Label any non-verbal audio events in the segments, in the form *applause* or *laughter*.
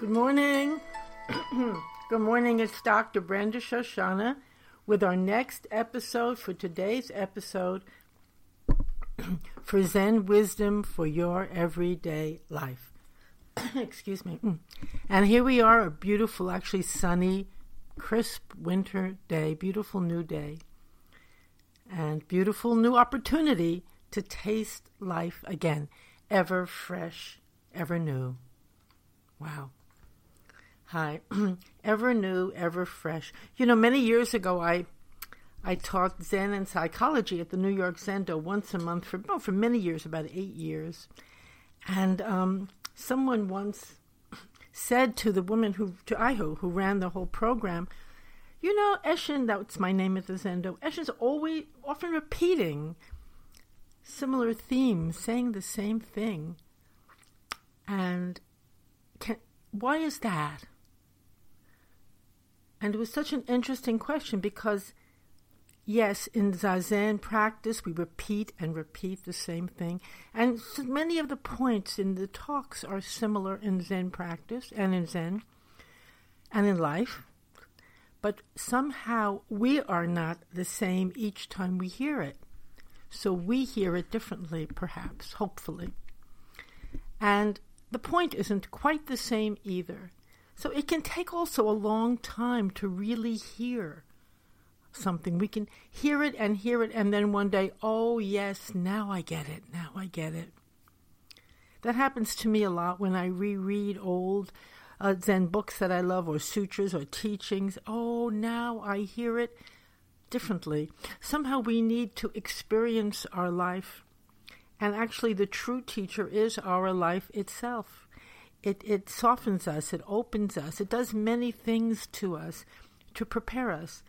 Good morning. *clears throat* Good morning. It's Dr. Brenda Shoshanna with our next episode for today's episode *clears throat* for Zen wisdom for your everyday life. *clears throat* Excuse me. And here we are, a beautiful, actually sunny, crisp winter day, beautiful new day, and beautiful new opportunity to taste life again, ever fresh, ever new. Wow. Hi, *clears throat* ever new, ever fresh. You know, many years ago, I I taught Zen and psychology at the New York Zendo once a month for oh, for many years, about eight years, and um, someone once *clears throat* said to the woman who to Iho who ran the whole program, you know, Eshin, that's my name at the Zendo. Eshin's always often repeating similar themes, saying the same thing, and can, why is that? And it was such an interesting question because, yes, in Zazen practice, we repeat and repeat the same thing. And so many of the points in the talks are similar in Zen practice and in Zen and in life. But somehow we are not the same each time we hear it. So we hear it differently, perhaps, hopefully. And the point isn't quite the same either. So it can take also a long time to really hear something. We can hear it and hear it, and then one day, oh, yes, now I get it. Now I get it. That happens to me a lot when I reread old uh, Zen books that I love, or sutras, or teachings. Oh, now I hear it differently. Somehow we need to experience our life. And actually, the true teacher is our life itself. It, it softens us, it opens us, it does many things to us to prepare us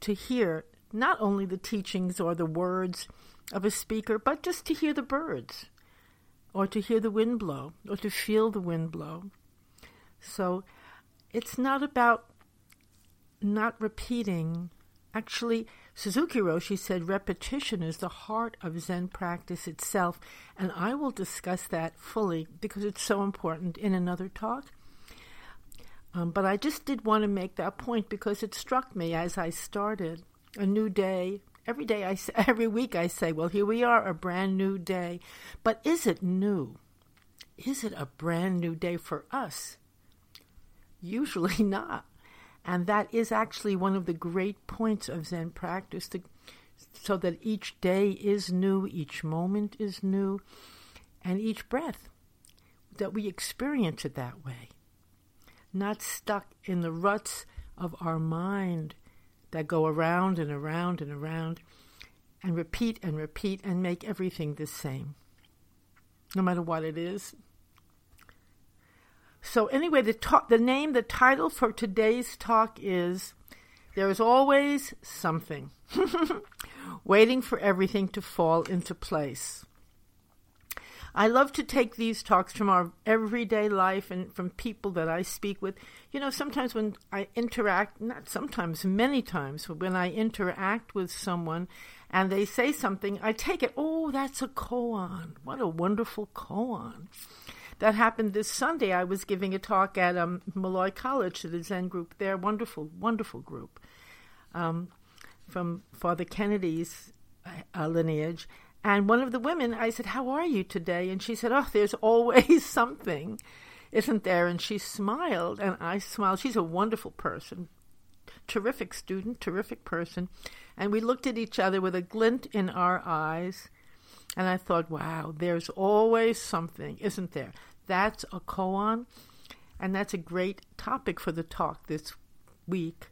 to hear not only the teachings or the words of a speaker, but just to hear the birds, or to hear the wind blow, or to feel the wind blow. So it's not about not repeating. Actually, Suzuki Roshi said repetition is the heart of Zen practice itself, and I will discuss that fully because it's so important in another talk. Um, but I just did want to make that point because it struck me as I started a new day. Every day, I say, *laughs* every week, I say, "Well, here we are, a brand new day." But is it new? Is it a brand new day for us? Usually *laughs* not. And that is actually one of the great points of Zen practice, to, so that each day is new, each moment is new, and each breath, that we experience it that way. Not stuck in the ruts of our mind that go around and around and around and repeat and repeat and make everything the same, no matter what it is. So anyway, the talk, the name, the title for today's talk is "There is always something, *laughs* waiting for everything to fall into place." I love to take these talks from our everyday life and from people that I speak with. You know, sometimes when I interact, not sometimes, many times, when I interact with someone and they say something, I take it, oh, that's a koan. What a wonderful koan that happened this Sunday. I was giving a talk at um, Molloy College to the Zen group there. Wonderful, wonderful group um, from Father Kennedy's uh, lineage. And one of the women, I said, How are you today? And she said, Oh, there's *laughs* always something, isn't there? And she smiled, and I smiled. She's a wonderful person, terrific student, terrific person. And we looked at each other with a glint in our eyes and I thought, wow, there's always something, isn't there? That's a koan, and that's a great topic for the talk this week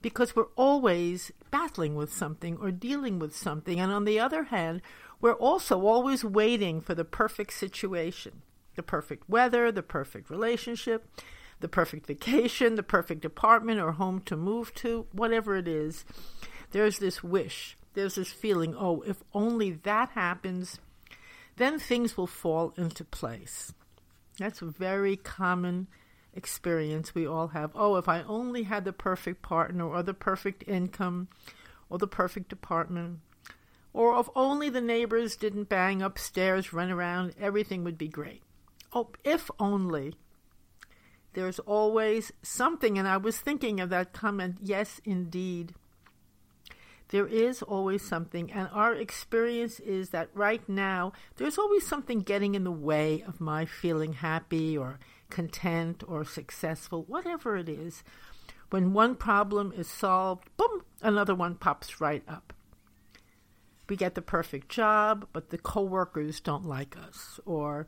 because we're always battling with something or dealing with something. And on the other hand, we're also always waiting for the perfect situation the perfect weather, the perfect relationship, the perfect vacation, the perfect apartment or home to move to, whatever it is. There's this wish there's this feeling, oh, if only that happens, then things will fall into place. That's a very common experience we all have. Oh, if I only had the perfect partner or the perfect income or the perfect apartment, or if only the neighbors didn't bang upstairs, run around, everything would be great. Oh, if only. There's always something, and I was thinking of that comment. Yes, indeed. There is always something, and our experience is that right now, there's always something getting in the way of my feeling happy or content or successful, whatever it is. When one problem is solved, boom, another one pops right up. We get the perfect job, but the coworkers don't like us, or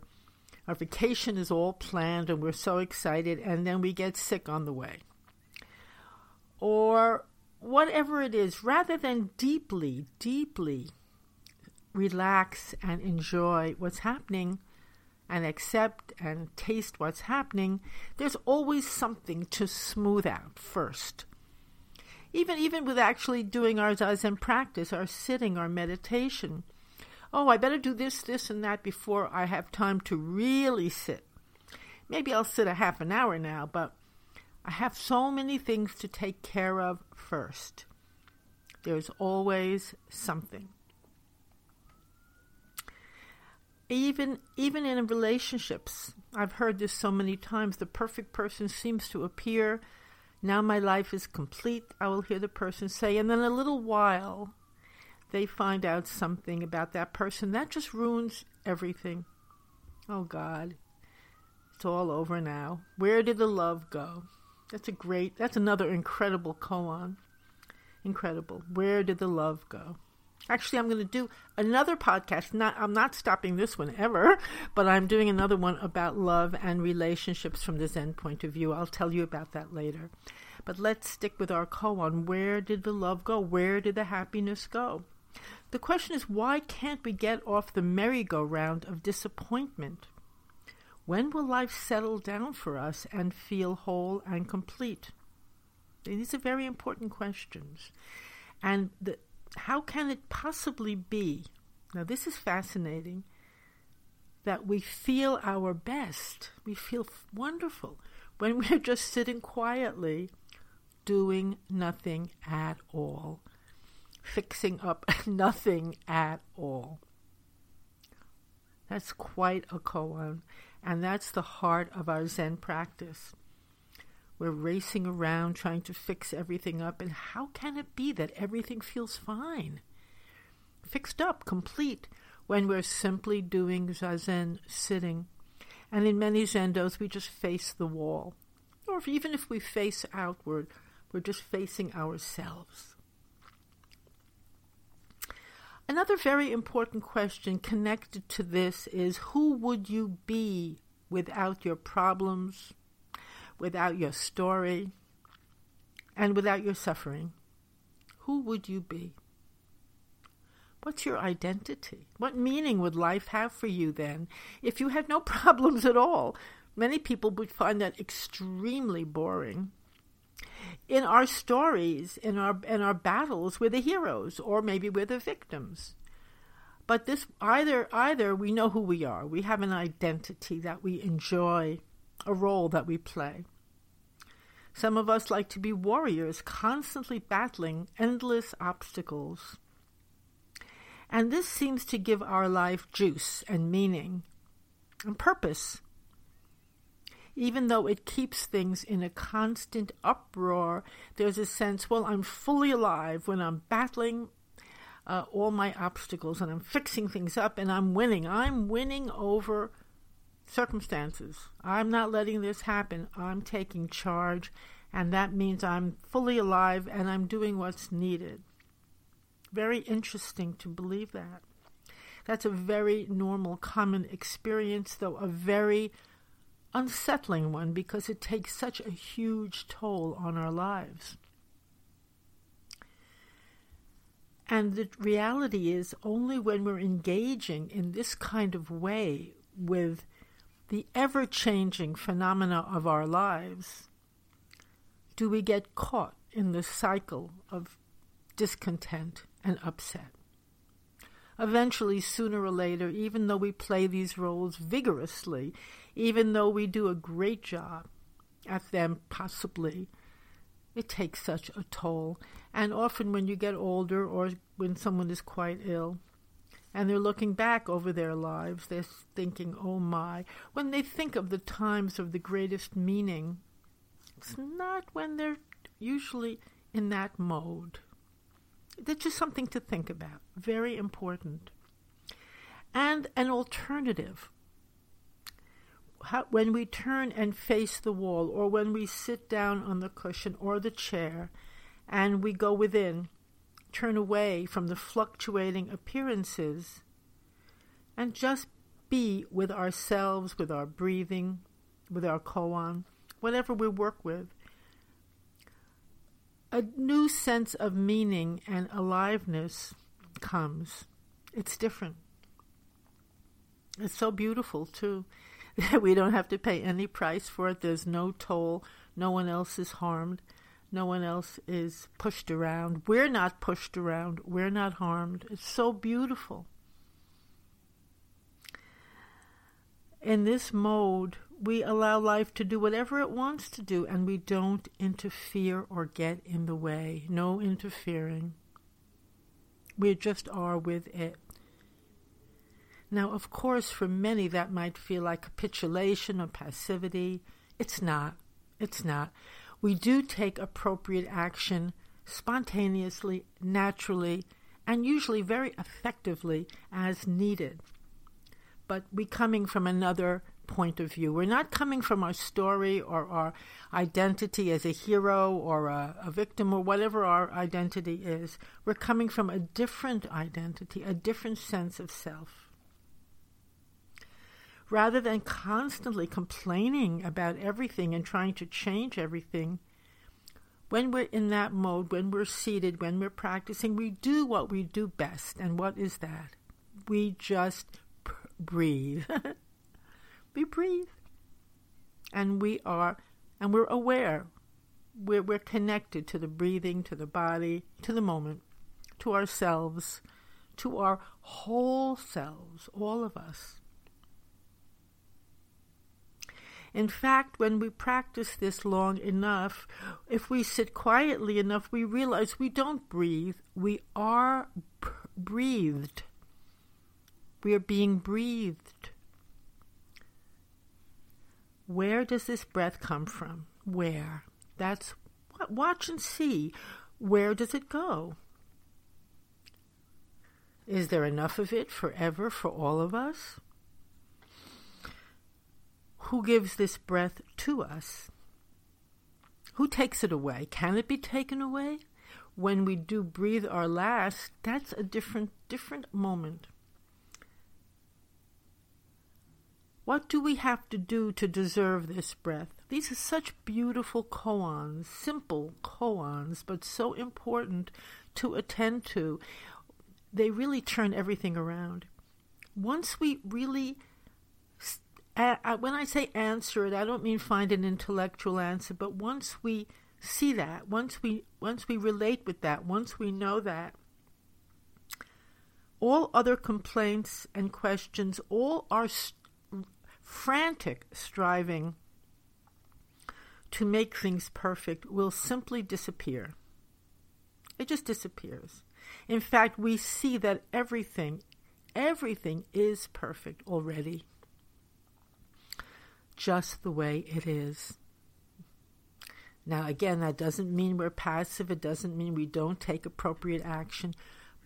our vacation is all planned and we're so excited, and then we get sick on the way. Or whatever it is, rather than deeply, deeply relax and enjoy what's happening and accept and taste what's happening, there's always something to smooth out first. Even even with actually doing our zazen practice, our sitting, our meditation. Oh, I better do this, this, and that before I have time to really sit. Maybe I'll sit a half an hour now, but I have so many things to take care of first. There's always something. Even even in relationships, I've heard this so many times, the perfect person seems to appear. Now my life is complete, I will hear the person say, and then a little while they find out something about that person that just ruins everything. Oh God. It's all over now. Where did the love go? That's a great, that's another incredible koan. Incredible. Where did the love go? Actually, I'm going to do another podcast. Not, I'm not stopping this one ever, *laughs* but I'm doing another one about love and relationships from the Zen point of view. I'll tell you about that later. But let's stick with our koan. Where did the love go? Where did the happiness go? The question is, why can't we get off the merry-go-round of disappointment? When will life settle down for us and feel whole and complete? These are very important questions. And the, how can it possibly be? Now, this is fascinating that we feel our best, we feel wonderful when *laughs* we're just sitting quietly doing nothing at all, fixing up *laughs* nothing at all. That's quite a koan. And that's the heart of our Zen practice. We're racing around trying to fix everything up, and how can it be that everything feels fine? Fixed up, complete, when we're simply doing zazen, sitting. And in many zendos, we just face the wall. Or if, even if we face outward, we're just facing ourselves. Another very important question connected to this is who would you be without your problems, without your story, and without your suffering? Who would you be? What's your identity? What meaning would life have for you then if you had no *laughs* problems at all? Many people would find that extremely boring in our stories, in our in our battles, we're the heroes, or maybe we're the victims. But this either either we know who we are, we have an identity that we enjoy, a role that we play. Some of us like to be warriors, constantly battling endless obstacles. And this seems to give our life juice and meaning and purpose even though it keeps things in a constant uproar, there's a sense, well, I'm fully alive when I'm battling uh, all my obstacles and I'm fixing things up and I'm winning. I'm winning over circumstances. I'm not letting this happen. I'm taking charge, and that means I'm fully alive and I'm doing what's needed. Very interesting to believe that. That's a very normal, common experience, though a very unsettling one because it takes such a huge toll on our lives. And the reality is, only when we're engaging in this kind of way with the ever changing phenomena of our lives do we get caught in the cycle of discontent and upset. Eventually, sooner or later, even though we play these roles vigorously, even though we do a great job at them, possibly, it takes such a toll. And often, when you get older or when someone is quite ill, and they're looking back over their lives, they're thinking, oh my. When they think of the times of the greatest meaning, it's not when they're usually in that mode. That's just something to think about. Very important. And an alternative. How, when we turn and face the wall, or when we sit down on the cushion or the chair and we go within, turn away from the fluctuating appearances and just be with ourselves, with our breathing, with our koan, whatever we work with, a new sense of meaning and aliveness comes. It's different. It's so beautiful, too. *laughs* that we don't have to pay any price for it. There's no toll. No one else is harmed. No one else is pushed around. We're not pushed around. We're not harmed. It's so beautiful. In this mode, we allow life to do whatever it wants to do and we don't interfere or get in the way. No interfering. We just are with it. Now, of course, for many that might feel like capitulation or passivity. It's not. It's not. We do take appropriate action spontaneously, naturally, and usually very effectively as needed. But we coming from another point of view. We're not coming from our story or our identity as a hero or a, a, victim or whatever our identity is. We're coming from a different identity, a different sense of self rather than constantly complaining about everything and trying to change everything, when we're in that mode, when we're seated, when we're practicing, we do what we do best. And what is that? We just breathe. *laughs* we breathe. And we are, and we're aware. We're, we're connected to the breathing, to the body, to the moment, to ourselves, to our whole selves, all of us. In fact, when we practice this long enough, if we sit quietly enough, we realize we don't breathe. We are breathed. We are being breathed. Where does this breath come from? Where? That's what watch and see. Where does it go? Is there enough of it forever for all of us? who gives this breath to us? Who takes it away? Can it be taken away? When we do breathe our last, that's a different different moment. What do we have to do to deserve this breath? These are such beautiful koans, simple koans, but so important to attend to. They really turn everything around. Once we really when I say answer it, I don't mean find an intellectual answer, but once we see that, once we once we relate with that, once we know that, all other complaints and questions, all our st- frantic striving to make things perfect will simply disappear. It just disappears. In fact, we see that everything, everything is perfect already just the way it is. Now, again, that doesn't mean we're passive, it doesn't mean we don't take appropriate action,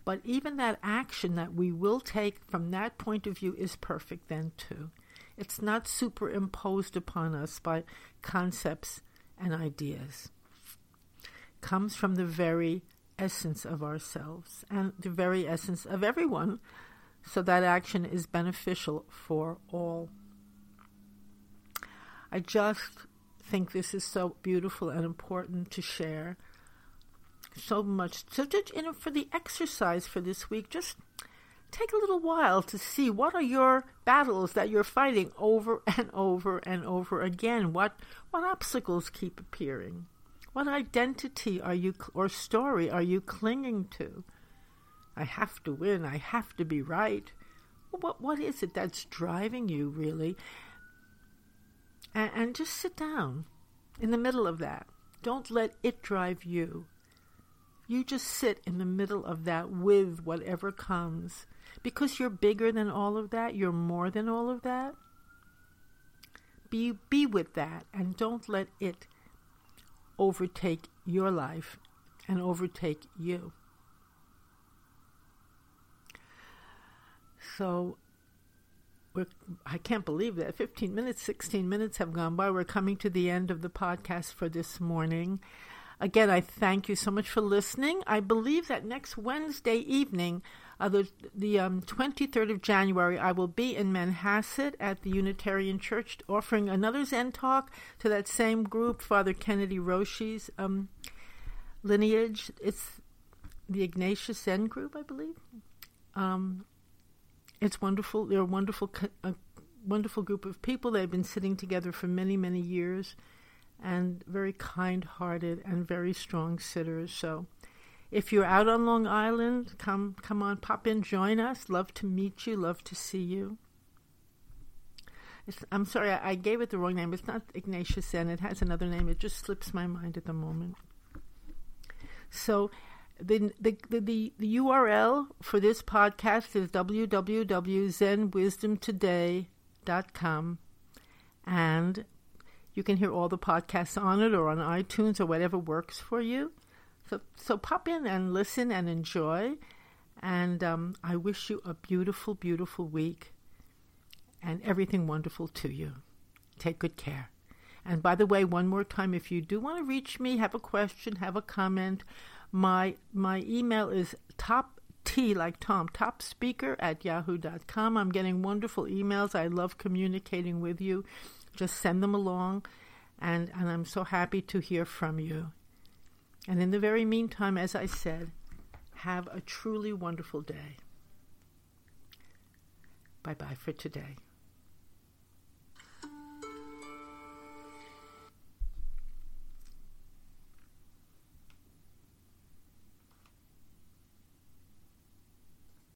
but even that action that we will take from that point of view is perfect then, too. It's not superimposed upon us by concepts and ideas. It comes from the very essence of ourselves and the very essence of everyone, so that action is beneficial for all. I just think this is so beautiful and important to share. So much. So, just, you know, for the exercise for this week, just take a little while to see what are your battles that you're fighting over *laughs* and over and over again. What what obstacles keep appearing? What identity are you or story are you clinging to? I have to win. I have to be right. What what is it that's driving you really? and, and just sit down in the middle of that. Don't let it drive you. you just sit in the middle of that with whatever comes because you're bigger than all of that, you're more than all of that. Be be with that and don't let it overtake your life and overtake you. So we're, I can't believe that 15 minutes, 16 minutes have gone by. We're coming to the end of the podcast for this morning. Again, I thank you so much for listening. I believe that next Wednesday evening, uh, the, the um, 23rd of January, I will be in Manhasset at the Unitarian Church offering another Zen talk to that same group, Father Kennedy Roshi's um, lineage. It's the Ignatius Zen group, I believe. Um, it's wonderful. They're a wonderful, a wonderful group of people. They've been sitting together for many, many years, and very kind-hearted and very strong sitters. So, if you're out on Long Island, come, come on, pop in, join us. Love to meet you. Love to see you. It's, I'm sorry, I, I, gave it the wrong name. It's not Ignatius Zen. It has another name. It just slips my mind at the moment. So the, the, the, the, URL for this podcast is www.zenwisdomtoday.com. And you can hear all the podcasts on it or on iTunes or whatever works for you. So, so pop in and listen and enjoy. And um, I wish you a beautiful, beautiful week and everything wonderful to you. Take good care. And by the way, one more time, if you do want to reach me, have a question, have a comment, my my email is top T like Tom, top speaker at yahoo.com. I'm getting wonderful emails. I love communicating with you. Just send them along, and, and I'm so happy to hear from you. And in the very meantime, as I said, have a truly wonderful day. Bye bye for today.